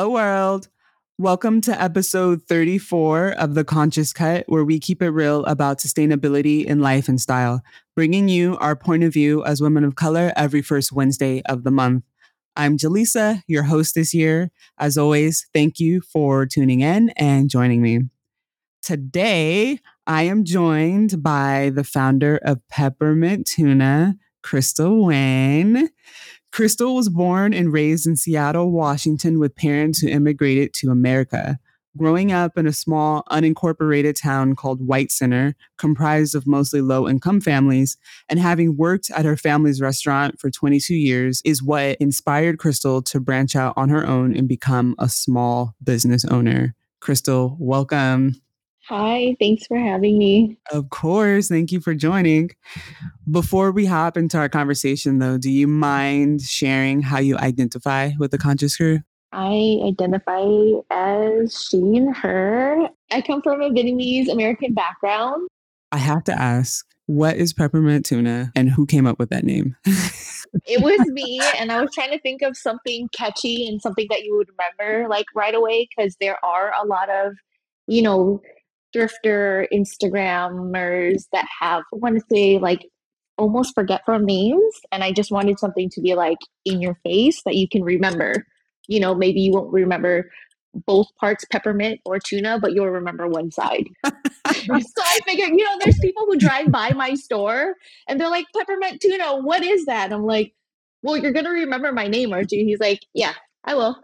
Hello, world. Welcome to episode 34 of The Conscious Cut, where we keep it real about sustainability in life and style, bringing you our point of view as women of color every first Wednesday of the month. I'm Jaleesa, your host this year. As always, thank you for tuning in and joining me. Today, I am joined by the founder of Peppermint Tuna, Crystal Nguyen. Crystal was born and raised in Seattle, Washington, with parents who immigrated to America. Growing up in a small, unincorporated town called White Center, comprised of mostly low income families, and having worked at her family's restaurant for 22 years, is what inspired Crystal to branch out on her own and become a small business owner. Crystal, welcome. Hi, thanks for having me. Of course. Thank you for joining. Before we hop into our conversation, though, do you mind sharing how you identify with the Conscious Crew? I identify as she and her. I come from a Vietnamese American background. I have to ask, what is peppermint tuna and who came up with that name? it was me, and I was trying to think of something catchy and something that you would remember like right away because there are a lot of, you know, thrifter Instagrammers that have, I want to say, like almost forgetful names. And I just wanted something to be like in your face that you can remember you know, maybe you won't remember both parts peppermint or tuna, but you'll remember one side. so I figured, you know, there's people who drive by my store and they're like, peppermint tuna, what is that? And I'm like, well, you're going to remember my name, aren't you? He's like, yeah, I will.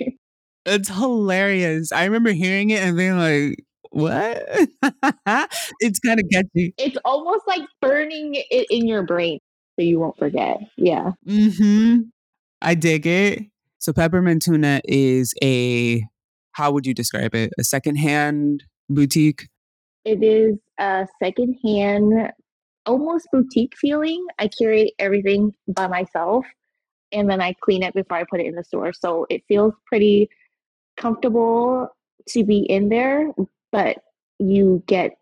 it's hilarious. I remember hearing it and being like, what? it's kind of catchy. It's almost like burning it in your brain so you won't forget. Yeah. Mm-hmm. I dig it. So peppermint tuna is a how would you describe it? A secondhand boutique? It is a secondhand, almost boutique feeling. I curate everything by myself and then I clean it before I put it in the store. So it feels pretty comfortable to be in there, but you get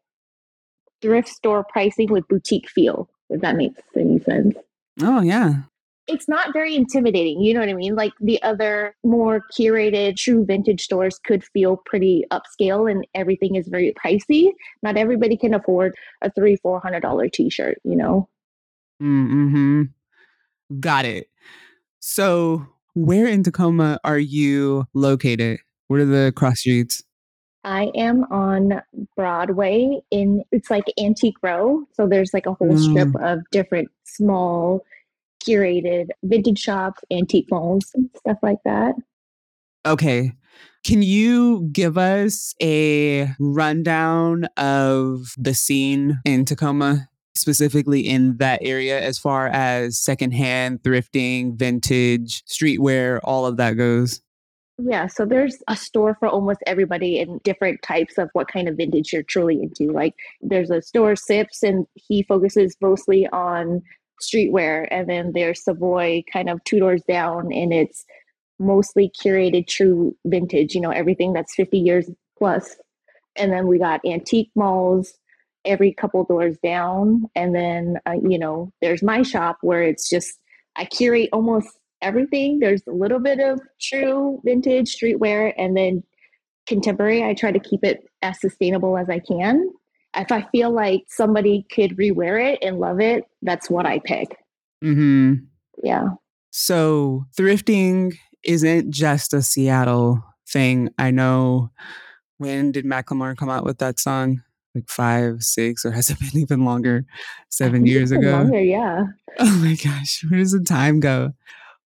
thrift store pricing with boutique feel, if that makes any sense. Oh, yeah it's not very intimidating. You know what I mean? Like the other more curated, true vintage stores could feel pretty upscale and everything is very pricey. Not everybody can afford a three, four hundred dollar t-shirt, you know? Mm-hmm. Got it. So where in Tacoma are you located? What are the cross streets? I am on Broadway in it's like Antique Row. So there's like a whole mm. strip of different small curated vintage shops, antique malls, stuff like that. Okay. Can you give us a rundown of the scene in Tacoma, specifically in that area, as far as secondhand, thrifting, vintage, streetwear, all of that goes? Yeah, so there's a store for almost everybody and different types of what kind of vintage you're truly into. Like there's a store Sips and he focuses mostly on streetwear. And then there's Savoy kind of two doors down, and it's mostly curated true vintage, you know, everything that's 50 years plus. And then we got antique malls every couple doors down. And then, uh, you know, there's my shop where it's just, I curate almost everything. There's a little bit of true vintage streetwear and then contemporary. I try to keep it as sustainable as I can if I feel like somebody could rewear it and love it, that's what I pick. Mm-hmm. Yeah. So thrifting isn't just a Seattle thing. I know when did Macklemore come out with that song? Like five, six, or has it been even longer? Seven years ago. Longer, yeah. Oh my gosh, where does the time go?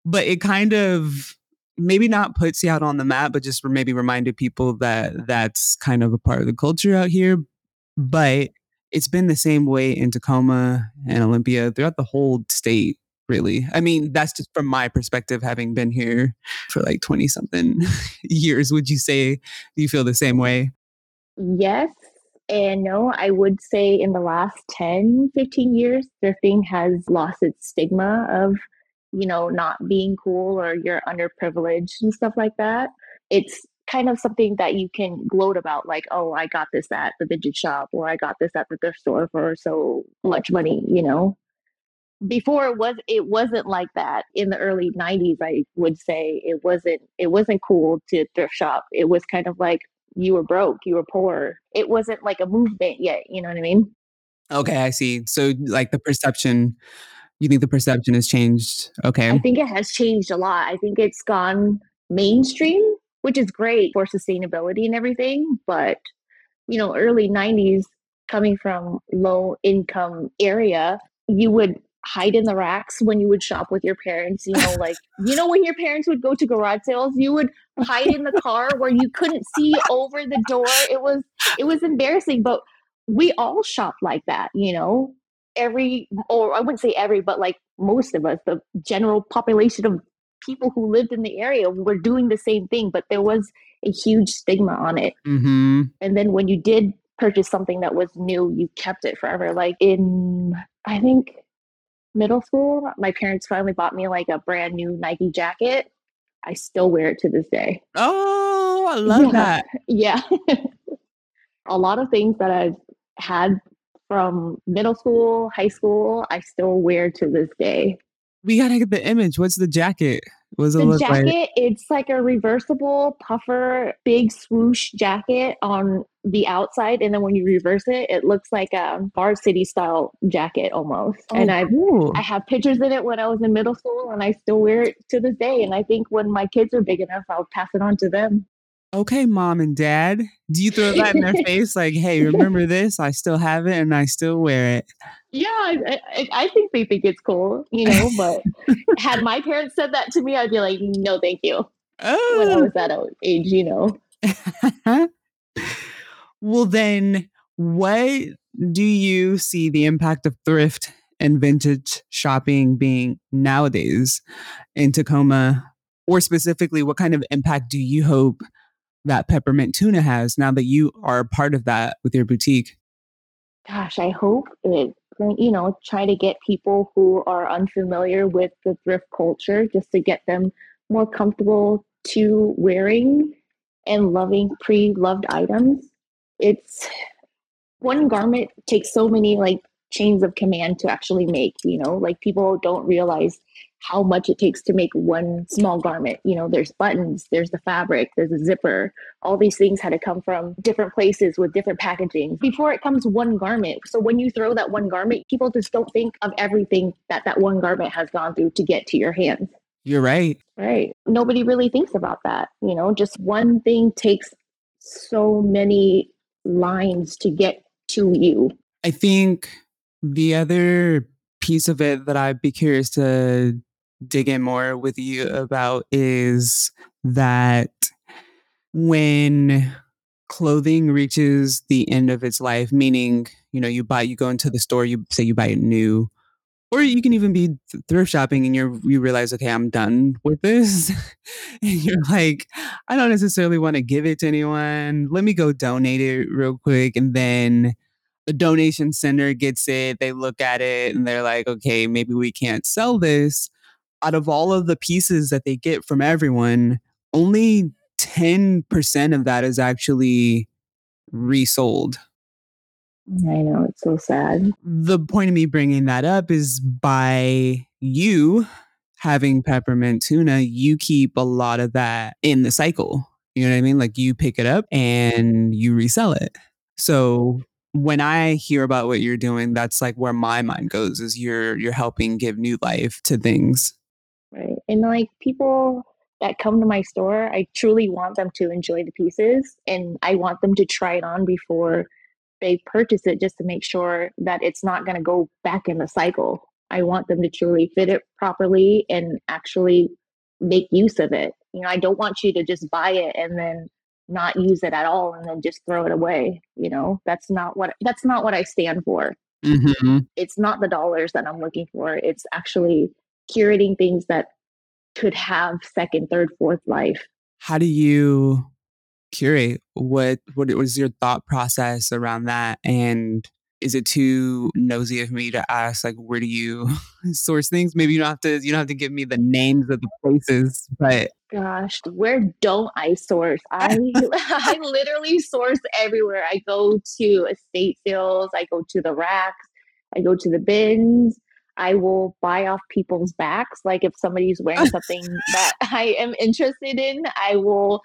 But it kind of maybe not puts you out on the map, but just maybe reminded people that that's kind of a part of the culture out here. But it's been the same way in Tacoma and Olympia throughout the whole state, really. I mean, that's just from my perspective, having been here for like 20 something years. Would you say, you feel the same way? Yes. And no, I would say in the last 10, 15 years, thrifting has lost its stigma of, you know, not being cool or you're underprivileged and stuff like that. It's kind of something that you can gloat about, like, oh, I got this at the vintage shop or I got this at the thrift store for so much money, you know? before it was it wasn't like that in the early 90s i would say it wasn't it wasn't cool to thrift shop it was kind of like you were broke you were poor it wasn't like a movement yet you know what i mean okay i see so like the perception you think the perception has changed okay i think it has changed a lot i think it's gone mainstream which is great for sustainability and everything but you know early 90s coming from low income area you would hide in the racks when you would shop with your parents. You know, like, you know, when your parents would go to garage sales, you would hide in the car where you couldn't see over the door. It was, it was embarrassing, but we all shop like that, you know, every, or I wouldn't say every, but like most of us, the general population of people who lived in the area were doing the same thing, but there was a huge stigma on it. Mm-hmm. And then when you did purchase something that was new, you kept it forever. Like in, I think middle school, my parents finally bought me like a brand new Nike jacket. I still wear it to this day. Oh, I love yeah. that. Yeah. a lot of things that I've had from middle school, high school, I still wear to this day. We gotta get the image. What's the jacket? What's the jacket, like? it's like a reversible puffer, big swoosh jacket on the outside, and then when you reverse it, it looks like a Bar City style jacket almost. Oh, and I cool. I have pictures in it when I was in middle school, and I still wear it to this day. And I think when my kids are big enough, I'll pass it on to them. Okay, mom and dad, do you throw that in their face like, "Hey, remember this? I still have it, and I still wear it." Yeah, I, I, I think they think it's cool, you know. But had my parents said that to me, I'd be like, "No, thank you." Oh. When I oh. was that age, you know. Well, then, what do you see the impact of thrift and vintage shopping being nowadays in Tacoma? Or specifically, what kind of impact do you hope that peppermint tuna has now that you are a part of that with your boutique? Gosh, I hope it, uh, you know, try to get people who are unfamiliar with the thrift culture just to get them more comfortable to wearing and loving pre loved items. It's one garment takes so many like chains of command to actually make you know? Like people don't realize how much it takes to make one small garment. You know there's buttons there's the fabric there's a zipper. All these things had to come from different places with different packaging. Before it comes one garment so when you throw that one garment people just don't think of everything that that one garment has gone through to get to your hands. You're right. Right. Nobody really thinks about that you know? Just one thing takes so many lines to get to you. I think the other piece of it that I'd be curious to dig in more with you about is that when clothing reaches the end of its life, meaning, you know, you buy, you go into the store, you say you buy it new, or you can even be thrift shopping and you you realize okay i'm done with this and you're like i don't necessarily want to give it to anyone. Let me go donate it real quick and then the donation center gets it they look at it and they're like okay maybe we can't sell this out of all of the pieces that they get from everyone only 10% of that is actually resold I know it's so sad. The point of me bringing that up is by you having peppermint tuna, you keep a lot of that in the cycle. You know what I mean? Like you pick it up and you resell it. So when I hear about what you're doing, that's like where my mind goes is you're you're helping give new life to things. Right. And like people that come to my store, I truly want them to enjoy the pieces and I want them to try it on before they purchase it just to make sure that it's not going to go back in the cycle. I want them to truly fit it properly and actually make use of it. You know, I don't want you to just buy it and then not use it at all and then just throw it away. You know, that's not what that's not what I stand for. Mm-hmm. It's not the dollars that I'm looking for. It's actually curating things that could have second, third, fourth life. How do you curate? What what was your thought process around that? And is it too nosy of me to ask like where do you source things? Maybe you don't have to you don't have to give me the names of the places but gosh where don't i source? I i literally source everywhere. I go to estate sales i go to the racks i go to the bins I will buy off people's backs. Like if somebody's wearing something that I am interested in, I will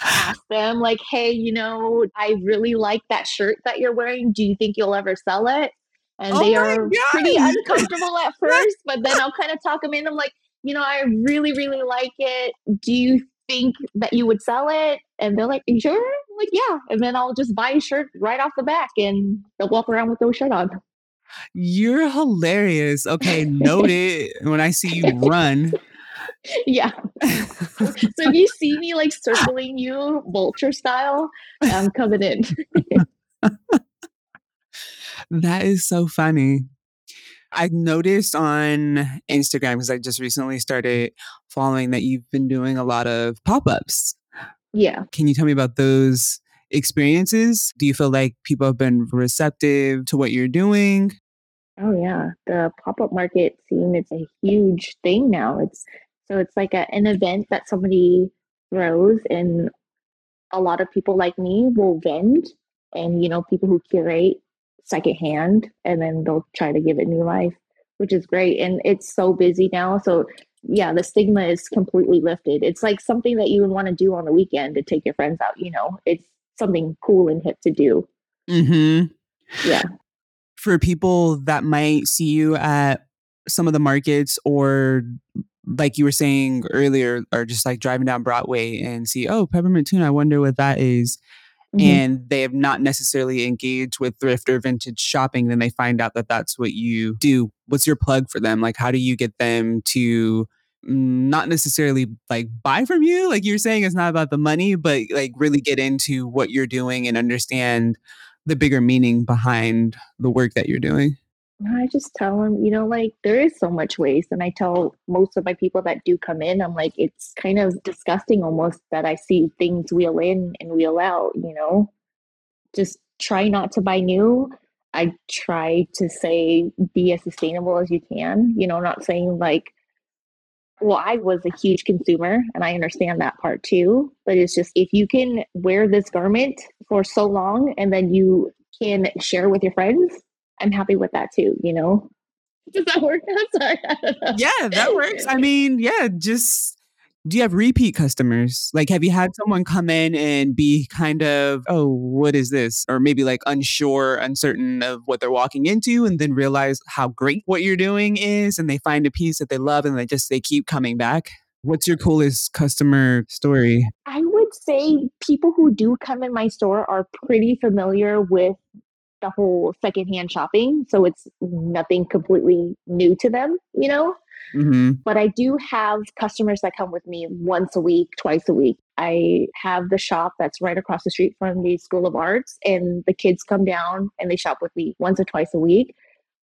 ask them like, "Hey, you know, I really like that shirt that you're wearing. Do you think you'll ever sell it?" And Oh they are pretty uncomfortable at first, but then I'll kind of talk them in. I'm like, "You know, I really, really like it. Do you think that you would sell it?" And they're like, sure?" I'm like, "Yeah." And then I'll just buy a shirt right off the back, and they'll walk around with no shirt on. You're hilarious. Okay, noted. When I see you run. yeah. So if you see me like circling you vulture style, I'm coming in. That is so funny. I noticed on Instagram because I just recently started following that you've been doing a lot of pop ups. Yeah. Can you tell me about those experiences? Do you feel like people have been receptive to what you're doing? Oh yeah. The pop-up market scene it's a huge thing now. It's so it's like a, an event that somebody throws and a lot of people like me will vend and you know people who curate secondhand and then they'll try to give it new life which is great and it's so busy now so yeah the stigma is completely lifted it's like something that you would want to do on the weekend to take your friends out you know it's something cool and hip to do Mm-hmm. yeah For people that might see you at some of the markets or like you were saying earlier, or just like driving down Broadway and see, oh, peppermint tuna, I wonder what that is. Mhm. and they have not necessarily engaged with thrift or vintage shopping, then they find out that that's what you do. What's your plug for them? Like, how do you get them to not necessarily like buy from you? Like you're saying, it's not about the money, but like really get into what you're doing and understand the bigger meaning behind the work that you're doing. I just tell them, you know, like there is so much waste. And I tell most of my people that do come in, I'm like, it's kind of disgusting almost that I see things wheel in and wheel out, you know? Just try not to buy new. I try to say be as sustainable as you can, you know, not saying like, well, I was a huge consumer and I understand that part too. But it's just if you can wear this garment for so long and then you can share with your friends, I'm happy with that too, you know? Does that work? I'm sorry. Yeah, that works. I mean, yeah, just do you have repeat customers? Like, have you had someone come in and be kind of, oh, what is this? Or maybe like unsure, uncertain of what they're walking into, and then realize how great what you're doing is, and they find a piece that they love, and they just they keep coming back. What's your coolest customer story? I would say people who do come in my store are pretty familiar with the whole secondhand shopping. So it's nothing completely new to them, you know? Hmm But I do have customers that come with me once a week, twice a week. I have the shop that's right across the street from the School of Arts, and the kids come down and they shop with me once or twice a week.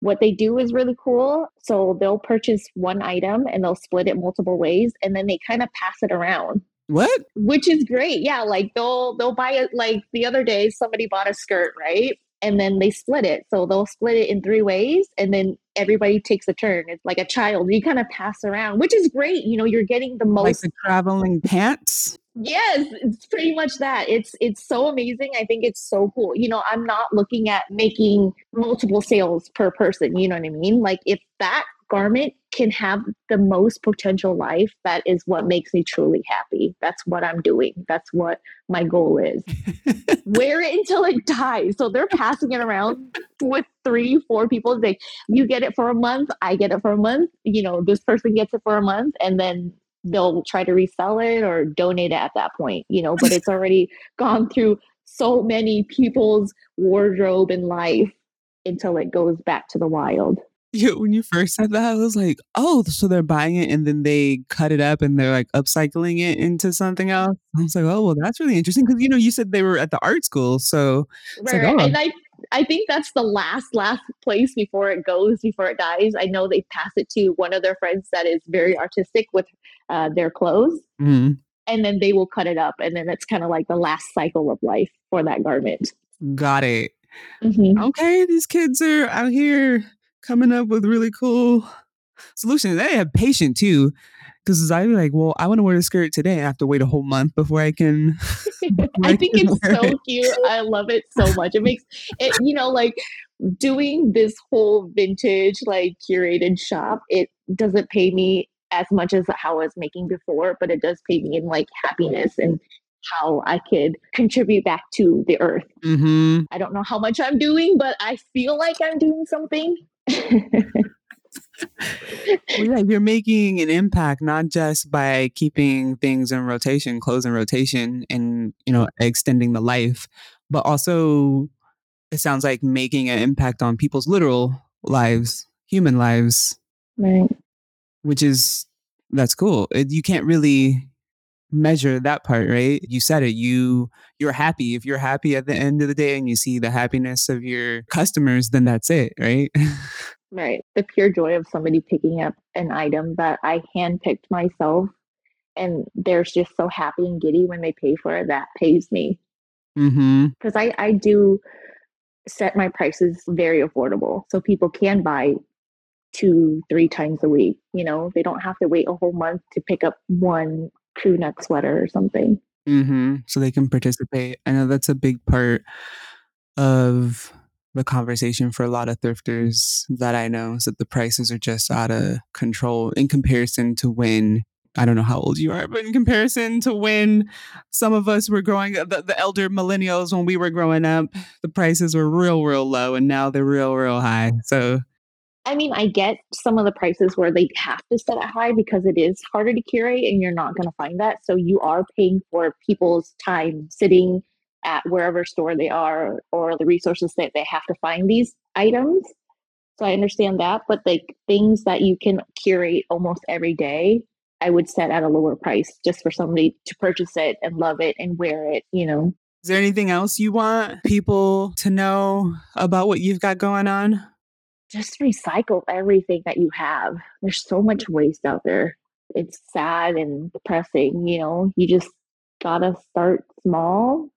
What they do is really cool. So they'll purchase one item and they'll split it multiple ways, and then they kind of pass it around What? which is great. Yeah, like they'll they'll buy it. Like the other day, somebody bought a skirt, right? And then they split it. So they'll split it in three ways, and then everybody takes a turn. It's like a child. You kind of pass around, which is great. You know, you're getting the Like most. the traveling pants? yes, it's pretty much that. It's it's so amazing. I think it's so cool. You know, I'm not looking at making multiple sales per person. You know what I mean? Like if that garment can have the most potential life, that is what makes me truly happy. That's what I'm doing. That's what my goal is. Wear it until it dies. So they're passing it around with three, four people. They, you get it for a month, I get it for a month. You know, this person gets it for a month, and then they'll try to resell it or donate it at that point. You know, but it's already gone through so many people's wardrobe and life until it goes back to the wild. Yeah, when you first said that, I was like, oh, so they're buying it and then they cut it up and they're like upcycling it into something else. I was like, oh, well, that's really interesting because you know you said they were at the art school, so it's Right, like, oh, And I I think that's the last last place before it goes, before it dies. I know they pass it to one of their friends that is very artistic with uh, their clothes, mhm, and then they will cut it up, and then it's kind of like the last cycle of life for that garment. got it. Mhm. Okay, these kids are out here coming up with really cool solutions. They have patience too. Because I'd be like, well, I want to wear a skirt today. I have to wait a whole month before I can. before I think it's so it. cute. I love it so much. It makes it, you know, like doing this whole vintage, like curated shop, it doesn't pay me as much as how I was making before, but it does pay me in like happiness and how I could contribute back to the earth. Mm-hmm. I don't know how much I'm doing, but I feel like I'm doing something. Well, yeah, you're making an impact not just by keeping things in rotation, clothes in rotation, and you know extending the life, but also it sounds like making an impact on people's literal lives, human lives, right? Which is that's cool. It, you can't really measure that part, right? You said it. You you're happy. If you're happy at the end of the day and you see the happiness of your customers, then that's it, right? right. The pure joy of somebody picking up an item that I handpicked myself and they're just so happy and giddy when they pay for it, that pays me. Because mm-hmm. I, I do set my prices very affordable so people can buy two, three times a week. You know, they don't have to wait a whole month to pick up one crew neck sweater or something. Mm-hmm. So they can participate. I know that's a big part of the conversation for a lot of thrifters that I know is that the prices are just out of control in comparison to when I don't know how old you are, but in comparison to when some of us were growing the, the elder millennials when we were growing up, the prices were real, real low and now they're real, real high. So I mean, I get some of the prices where they have to set it high because it is harder to curate and you're not going to find that. So you are paying for people's time sitting at wherever store they are or the resources that they have to find these items. So I understand that, but like things that you can curate almost every day, I would set at a lower price just for somebody to purchase it and love it and wear it, you know. Is there anything else you want people to know about what you've got going on? Just recycle everything that you have. There's so much waste out there. It's sad and depressing, you know. You just gotta start small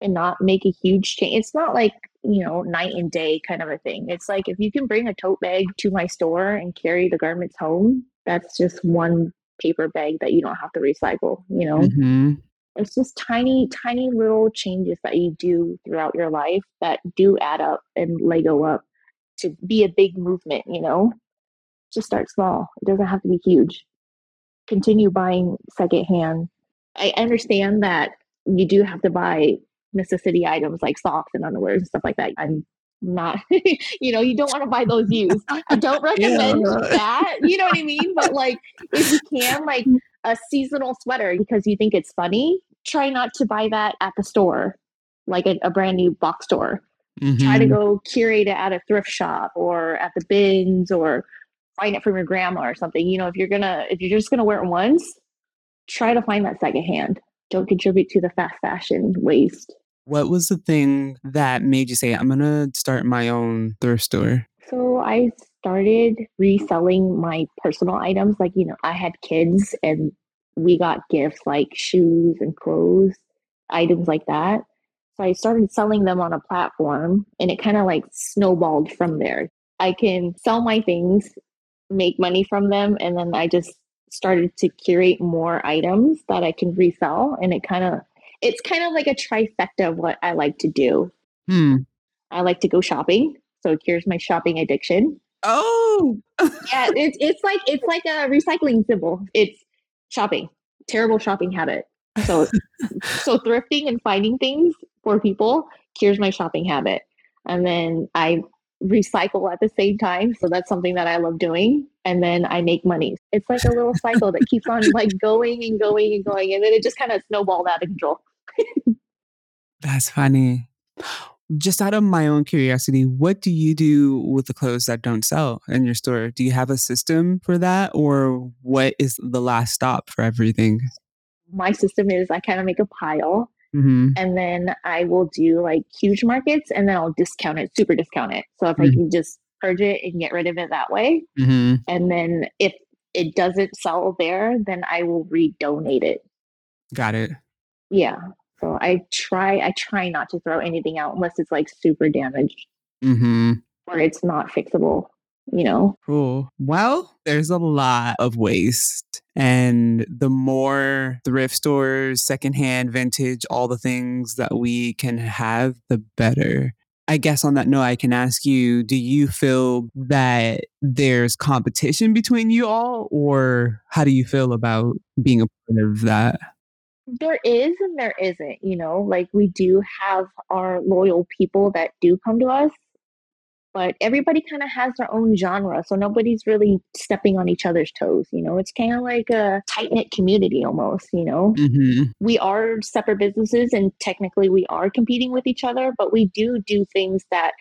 and not make a huge change. It's not like, you know, night and day kind of a thing. It's like if you can bring a tote bag to my store and carry the garments home, that's just one paper bag that you don't have to recycle, you know. Mm-hmm. It's just tiny, tiny little changes that you do throughout your life that do add up and Lego up to be a big movement, you know? Just start small. It doesn't have to be huge. Continue buying secondhand. I understand that you do have to buy necessity items like socks and underwear and stuff like that. I'm not, you know, you don't want to buy those used. I don't recommend yeah. that. You know what I mean? But like, if you can, like a seasonal sweater because you think it's funny, try not to buy that at the store, like a, a brand new box store. Mm-hmm. Try to mm-hmm. go curate it at a thrift shop or at the bins or find it from your grandma or something. You know, if you're gonna if you're just gonna wear it once, try to find that secondhand. Don't contribute to the fast fashion waste. What was the thing that made you say, I'm gonna start my own thrift store? So I started reselling my personal items. Like, you know, I had kids and we got gifts like shoes and clothes, items like that. So I started selling them on a platform and it kind of like snowballed from there. I can sell my things, make money from them, and then I just started to curate more items that I can resell. And it kind of, it's kind of like a trifecta of what I like to do. Hmm. I like to go shopping. So it cures my shopping addiction. Oh, yeah. It's, it's like, it's like a recycling symbol. It's shopping, terrible shopping habit. So, so thrifting and finding things for people cures my shopping habit. And then I recycle at the same time. So that's something that I love doing. And then I make money. It's like a little cycle that keeps on like going and going and going. And then it just kind of snowballed out of control. that's funny. Just out of my own curiosity, what do you do with the clothes that don't sell in your store? Do you have a system for that, or what is the last stop for everything? My system is I kind of make a pile Mm-hmm. And then I will do like huge markets and then I'll discount it, super discount it. So if mm-hmm. I can just purge it and get rid of it that way. Mm-hmm. And then if it doesn't sell there, then I will redonate it. Got it. Yeah. So I try I try not to throw anything out unless it's like super damaged. Mm-hmm. Or it's not fixable. You know? Cool. Well, there's a lot of waste. And the more thrift stores, secondhand, vintage, all the things that we can have, the better. I guess on that note, I can ask you do you feel that there's competition between you all, or how do you feel about being a part of that? There is and there isn't, you know, like we do have our loyal people that do come to us, but everybody kind of has their own genre. So nobody's really stepping on each other's toes. You know, it's kind of like a tight knit community almost, you know. Mm-hmm. We are separate businesses and technically we are competing with each other, but we do do things that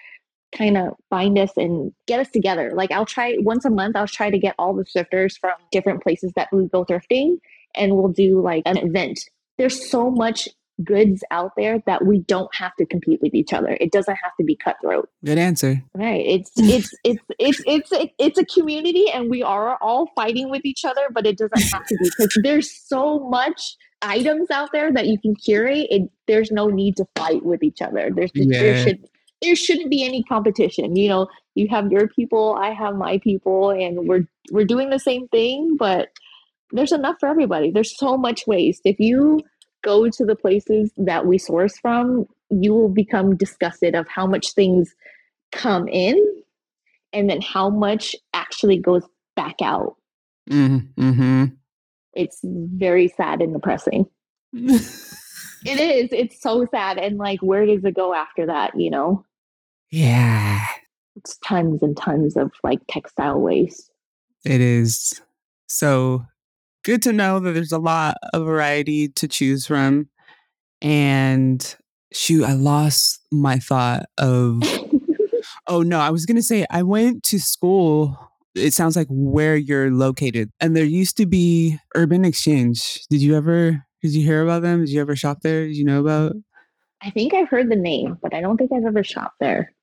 kind of bind us and get us together. Like I'll try once a month, I'll try to get all the thrifters from different places that we go thrifting and we'll do like an event. There's so much goods out there that we don't have to compete with each other. It doesn't have to be cutthroat. Good answer. Right. It's it's it's it's it's a, it's a community and we are all fighting with each other, but it doesn't have to be because there's so much items out there that you can curate. It, there's no need to fight with each other. There's Yeah. there should there shouldn't be any competition. You know, you have your people, I have my people, and we're we're doing the same thing, but there's enough for everybody. There's so much waste. If you go to the places that we source from, you will become disgusted of how much things come in and then how much actually goes back out. Mm-hmm. It's very sad and depressing. It is. It's so sad. And like, where does it go after that? You know, yeah, it's tons and tons of like textile waste. it is. So good to know that there's a lot of variety to choose from. And shoot, I lost my thought of Oh no, I was gonna say I went to school. It sounds like where you're located, and there used to be Urban Exchange. Did you ever? Did you hear about them? Did you ever shop there? Did you know about? I think I've heard the name, but I don't think I've ever shopped there.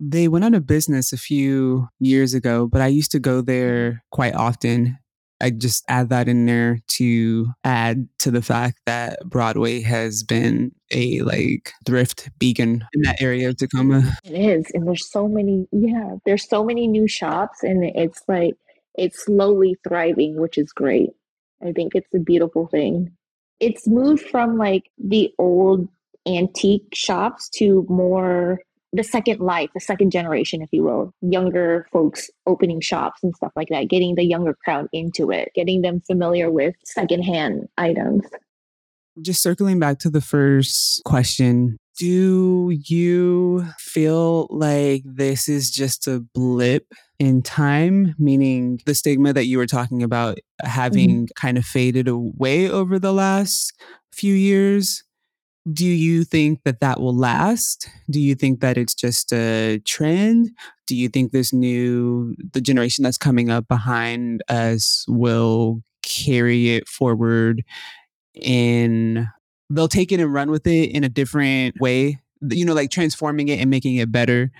They went out of business a few years ago, but I used to go there quite often. I just add that in there to add to the fact that Broadway has been a like thrift beacon in that area of Tacoma. It is. And there's so many, yeah, there's so many new shops, and it's like, it's slowly thriving, which is great. I think it's a beautiful thing. It's moved from like the old antique shops to more the second life, the second generation, if you will, younger folks opening shops and stuff like that, getting the younger crowd into it, getting them familiar with secondhand items. Just circling back to the first question, do you feel like this is just a blip in time, meaning the stigma that you were talking about mm-hmm. having kind of faded away over the last few years? Do you think that that will last? Do you think that it's just a trend? Do you think this new the generation that's coming up behind us will carry it forward in they'll take it and run with it in a different way, you know, like transforming it and making it better?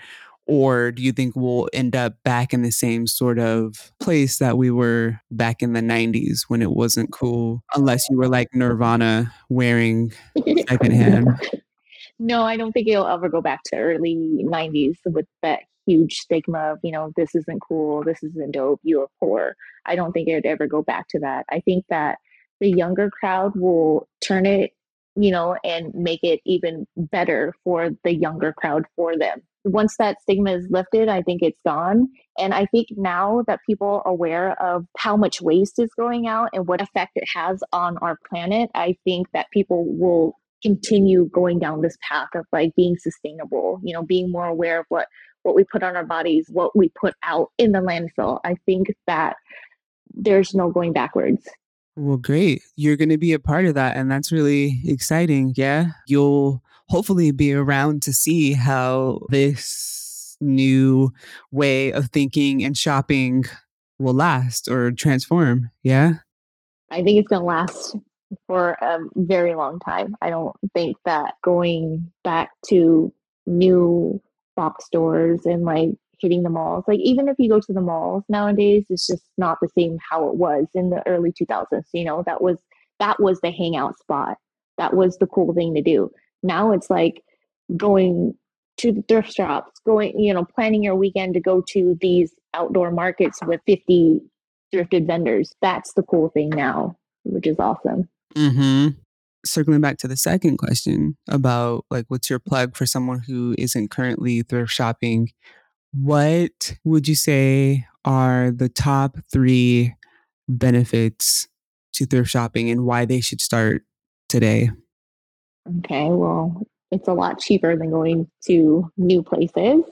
Or do you think we'll end up back in the same sort of place that we were back in the 90s when it wasn't cool, unless you were like Nirvana wearing secondhand? No, I don't think it'll ever go back to early 90s with that huge stigma of, you know, this isn't cool, this isn't dope, you're poor. I don't think it'd ever go back to that. I think that the younger crowd will turn it, you know, and make it even better for the younger crowd for them. Once that stigma is lifted, I think it's gone. And I think now that people are aware of how much waste is going out and what effect it has on our planet, I think that people will continue going down this path of like being sustainable, you know, being more aware of what what we put on our bodies, what we put out in the landfill. I think that there's no going backwards. Well, great. You're going to be a part of that. And that's really exciting. Yeah. You'll hopefully be around to see how this new way of thinking and shopping will last or transform. Yeah. I think it's going to last for a very long time. I don't think that going back to new box stores and like hitting the malls, like even if you go to the malls nowadays, it's just not the same how it was in the early 2000s. You know, that was that was the hangout spot. That was the cool thing to do. Now it's like going to the thrift shops, going, you know, planning your weekend to go to these outdoor markets with 50 thrifted vendors. That's the cool thing now, which is awesome. Mm-hmm. Circling back to the second question about like what's your plug for someone who isn't currently thrift shopping, what would you say are the top three benefits to thrift shopping and why they should start today? Okay, well, it's a lot cheaper than going to new places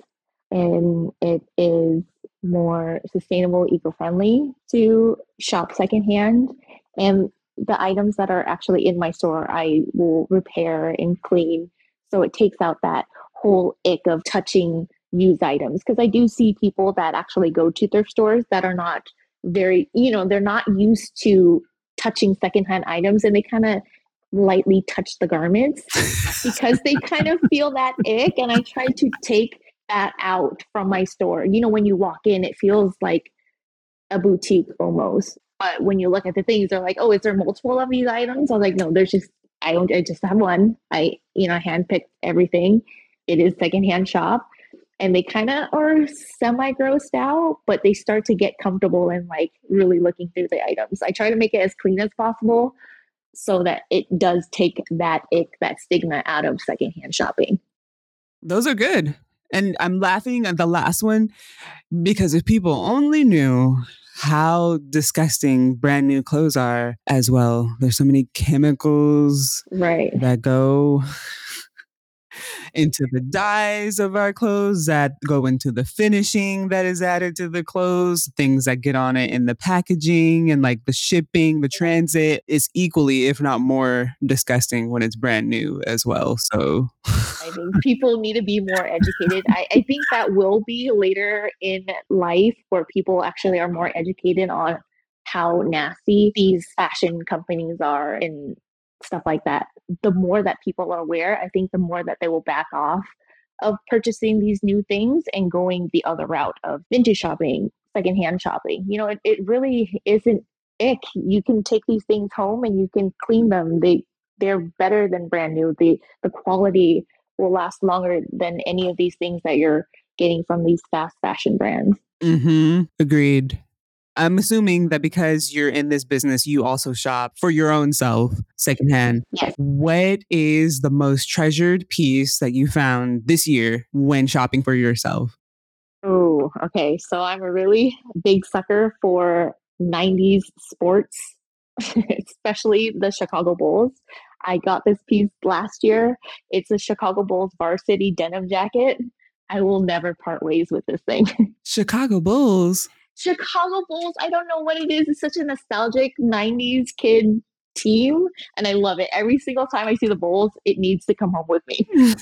and it is more sustainable, eco friendly to shop secondhand. And the items that are actually in my store, I will repair and clean. So it takes out that whole ick of touching used items. Because I do see people that actually go to thrift stores that are not very, you know, they're not used to touching secondhand items and they kind of lightly touch the garments because they kind of feel that ick. And I try to take that out from my store. You know, when you walk in, it feels like a boutique almost. But when you look at the things, they're like, oh, is there multiple of these items? I was like, no, there's just, I don't, I just have one. I, you know, handpicked everything. It is secondhand shop. And they kind of are semi grossed out, but they start to get comfortable and like really looking through the items. I try to make it as clean as possible so that it does take that ick, that stigma out of secondhand shopping. Those are good. And I'm laughing at the last one because if people only knew how disgusting brand new clothes are as well, there's so many chemicals right. that go into the dyes of our clothes, that go into the finishing that is added to the clothes, things that get on it in the packaging and like the shipping, the transit is equally, if not more, disgusting when it's brand new as well. So I think people need to be more educated. I, I think that will be later in life where people actually are more educated on how nasty these fashion companies are and stuff like that. The more that people are aware, I think the more that they will back off of purchasing these new things and going the other route of vintage shopping, secondhand shopping. You know, it, it really isn't ick. You can take these things home and you can clean them. They they're better than brand new. The the quality will last longer than any of these things that you're getting from these fast fashion brands. Mm-hmm. Agreed. I'm assuming that because you're in this business, you also shop for your own self secondhand. Yes. What is the most treasured piece that you found this year when shopping for yourself? Oh, okay. So I'm a really big sucker for 90s sports, especially the Chicago Bulls. I got this piece last year. It's a Chicago Bulls varsity denim jacket. I will never part ways with this thing. Chicago Bulls? Chicago Bulls, I don't know what it is. It's such a nostalgic 90s kid team. And I love it. Every single time I see the Bulls, it needs to come home with me.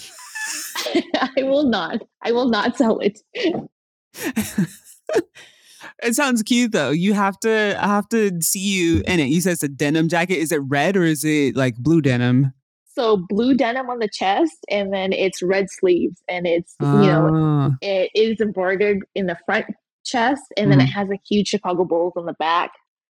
I will not. I will not sell it. it sounds cute though. You have to I have to see you in it. You said it's a denim jacket. Is it red or is it like blue denim? So blue denim on the chest and then it's red sleeves and it's uh. you know ah. it is embroidered in the front chest and then mm-hmm. it has a huge Chicago Bulls on the back.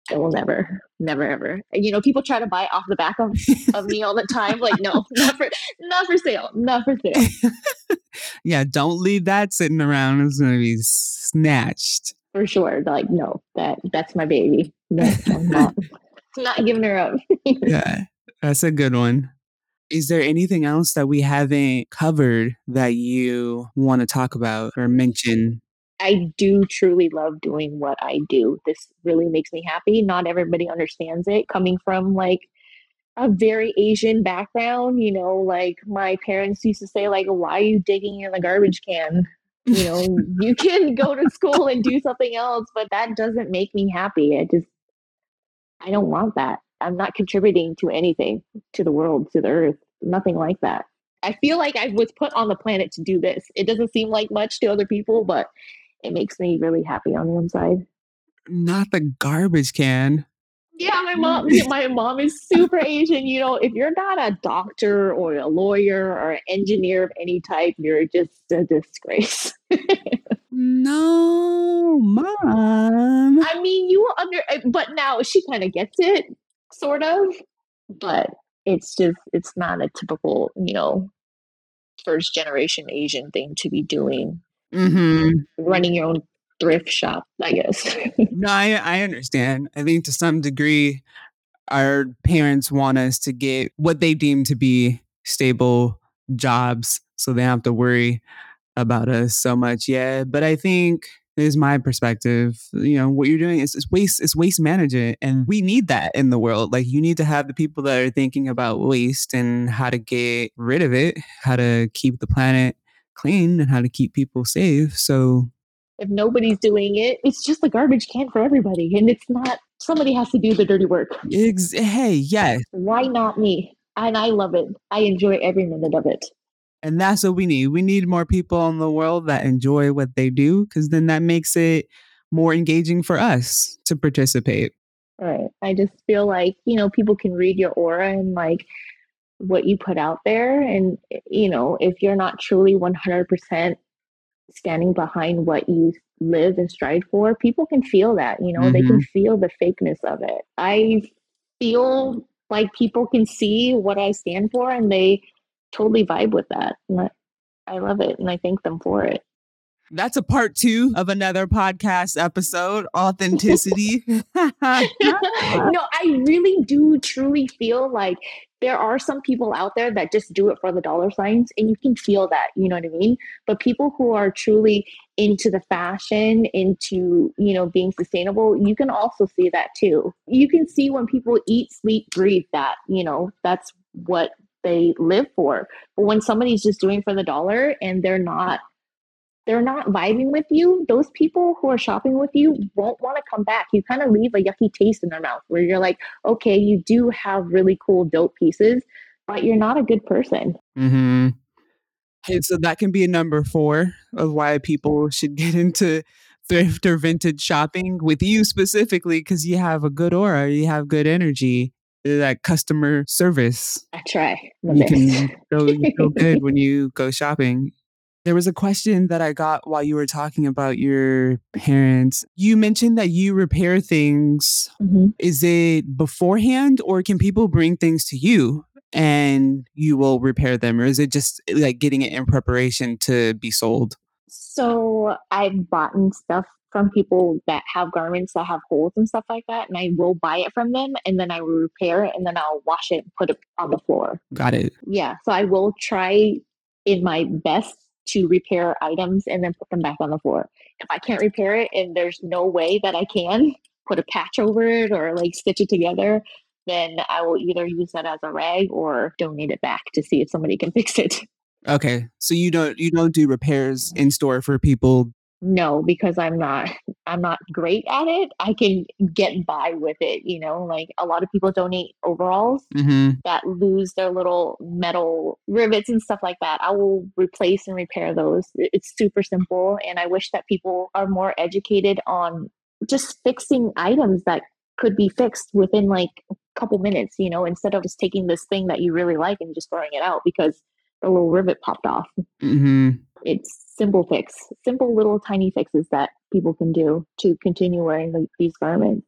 I will never, never, ever. You know, people try to buy off the back of, of me all the time. Like, no, not for, not for sale, not for sale. yeah, don't leave that sitting around. It's gonna be snatched for sure. Like, no, that that's my baby. No, I'm not, not giving her up. yeah, that's a good one. Is there anything else that we haven't covered that you want to talk about or mention I do truly love doing what I do. This really makes me happy. Not everybody understands it. Coming from like a very Asian background, you know, like my parents used to say, like, why are you digging in the garbage can? You know, you can go to school and do something else, but that doesn't make me happy. I just I don't want that. I'm not contributing to anything to the world, to the earth, nothing like that. I feel like I was put on the planet to do this. It doesn't seem like much to other people, but it makes me really happy on the inside. Not the garbage can. Yeah, my mom. my mom is super Asian. You know, if you're not a doctor or a lawyer or an engineer of any type, you're just a disgrace. no, mom. I mean, you under, eh, but now she kind of gets it, sort of. But it's just, it's not a typical, you know, first generation Asian thing to be doing. Mm-hmm. Running your own thrift shop, I guess. no, I, I understand. I think to some degree, our parents want us to get what they deem to be stable jobs so they don't have to worry about us so much. Yeah. But I think is my perspective. You know, what you're doing is, is waste is waste management. And we need that in the world. Like you need to have the people that are thinking about waste and how to get rid of it, how to keep the planet clean and how to keep people safe. So if nobody's doing it, it's just a garbage can for everybody. And it's not somebody has to do the dirty work. Ex- hey, yes. Why not me? And I love it. I enjoy every minute of it. And that's what we need. We need more people in the world that enjoy what they do because then that makes it more engaging for us to participate. Right. I just feel like, you know, people can read your aura and like what you put out there. And, you know, if you're not truly 100% standing behind what you live and strive for, people can feel that, you know, mm-hmm. they can mm-hmm. feel the fakeness of it. I feel like people can see what I stand for and they totally vibe with that. And I love it and I thank them for it. That's a part two of another podcast episode authenticity. no, I really do truly feel like there are some people out there that just do it for the dollar signs, and you can feel that, you know what I mean? But people who are truly into the fashion, into, you know, being sustainable, you can also see that too. You can see when people eat, sleep, breathe that, you know, that's what they live for. But when somebody's just doing for the dollar and they're not they're not vibing with you, those people who are shopping with you won't want to come back. You kind of leave a yucky taste in their mouth where you're like, okay, you do have really cool, dope pieces, but you're not a good person. Mm-hmm. Okay, so that can be a number four of why people should get into thrift or vintage shopping with you specifically because you have a good aura, you have good energy, that customer service. I try. You can go, go good when you go shopping. There was a question that I got while you were talking about your parents. You mentioned that you repair things. Mm-hmm. Is it beforehand or can people bring things to you and you will repair them? Or is it just like getting it in preparation to be sold? So I've bought stuff from people that have garments that have holes and stuff like that, and I will buy it from them, and then I will repair it, and then I'll wash it and put it on the floor. Got it. Yeah, so I will try in my best to repair items and then put them back on the floor. If I can't repair it and there's no way that I can put a patch over it or like stitch it together, then I will either use that as a rag or donate it back to see if somebody can fix it. Okay. So you don't you don't do repairs in store for people no because i'm not i'm not great at it i can get by with it you know like a lot of people donate overalls mm-hmm. that lose their little metal rivets and stuff like that i will replace and repair those it's super simple and i wish that people are more educated on just fixing items that could be fixed within like a couple minutes you know instead of just taking this thing that you really like and just throwing it out because a little rivet popped off mm-hmm. It's simple fix, simple little tiny fixes that people can do to continue wearing the, these garments.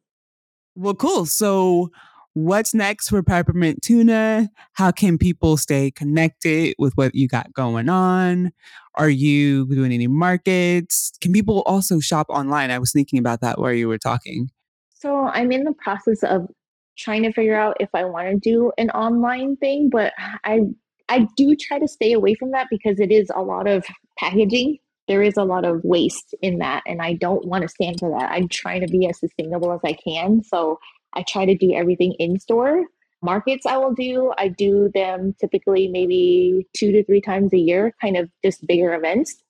Well, cool. So, what's next for Peppermint Tuna? How can people stay connected with what you got going on? Are you doing any markets? Can people also shop online? I was thinking about that while you were talking. So, I'm in the process of trying to figure out if I want to do an online thing, but I I do try to stay away from that because it is a lot of packaging. There is a lot of waste in that, and I don't want to stand for that. I'm trying to be as sustainable as I can. So I try to do everything in store. Markets I will do, I do them typically maybe two to three times a year, kind of just bigger events.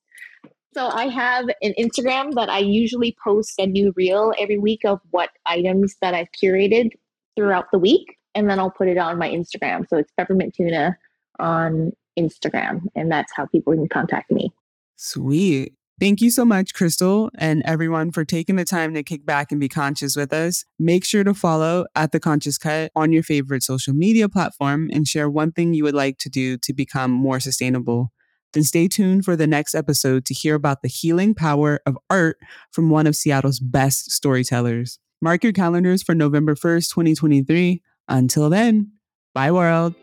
So I have an Instagram that I usually post a new reel every week of what items that I've curated throughout the week. And then I'll put it on my Instagram. So it's peppermint tuna on Instagram, and that's how people can contact me. Sweet. Thank you so much, Crystal, and everyone for taking the time to kick back and be conscious with us. Make sure to follow at The Conscious Cut on your favorite social media platform and share one thing you would like to do to become more sustainable. Then stay tuned for the next episode to hear about the healing power of art from one of Seattle's best storytellers. Mark your calendars for November 1st, 2023. Until then, bye, world.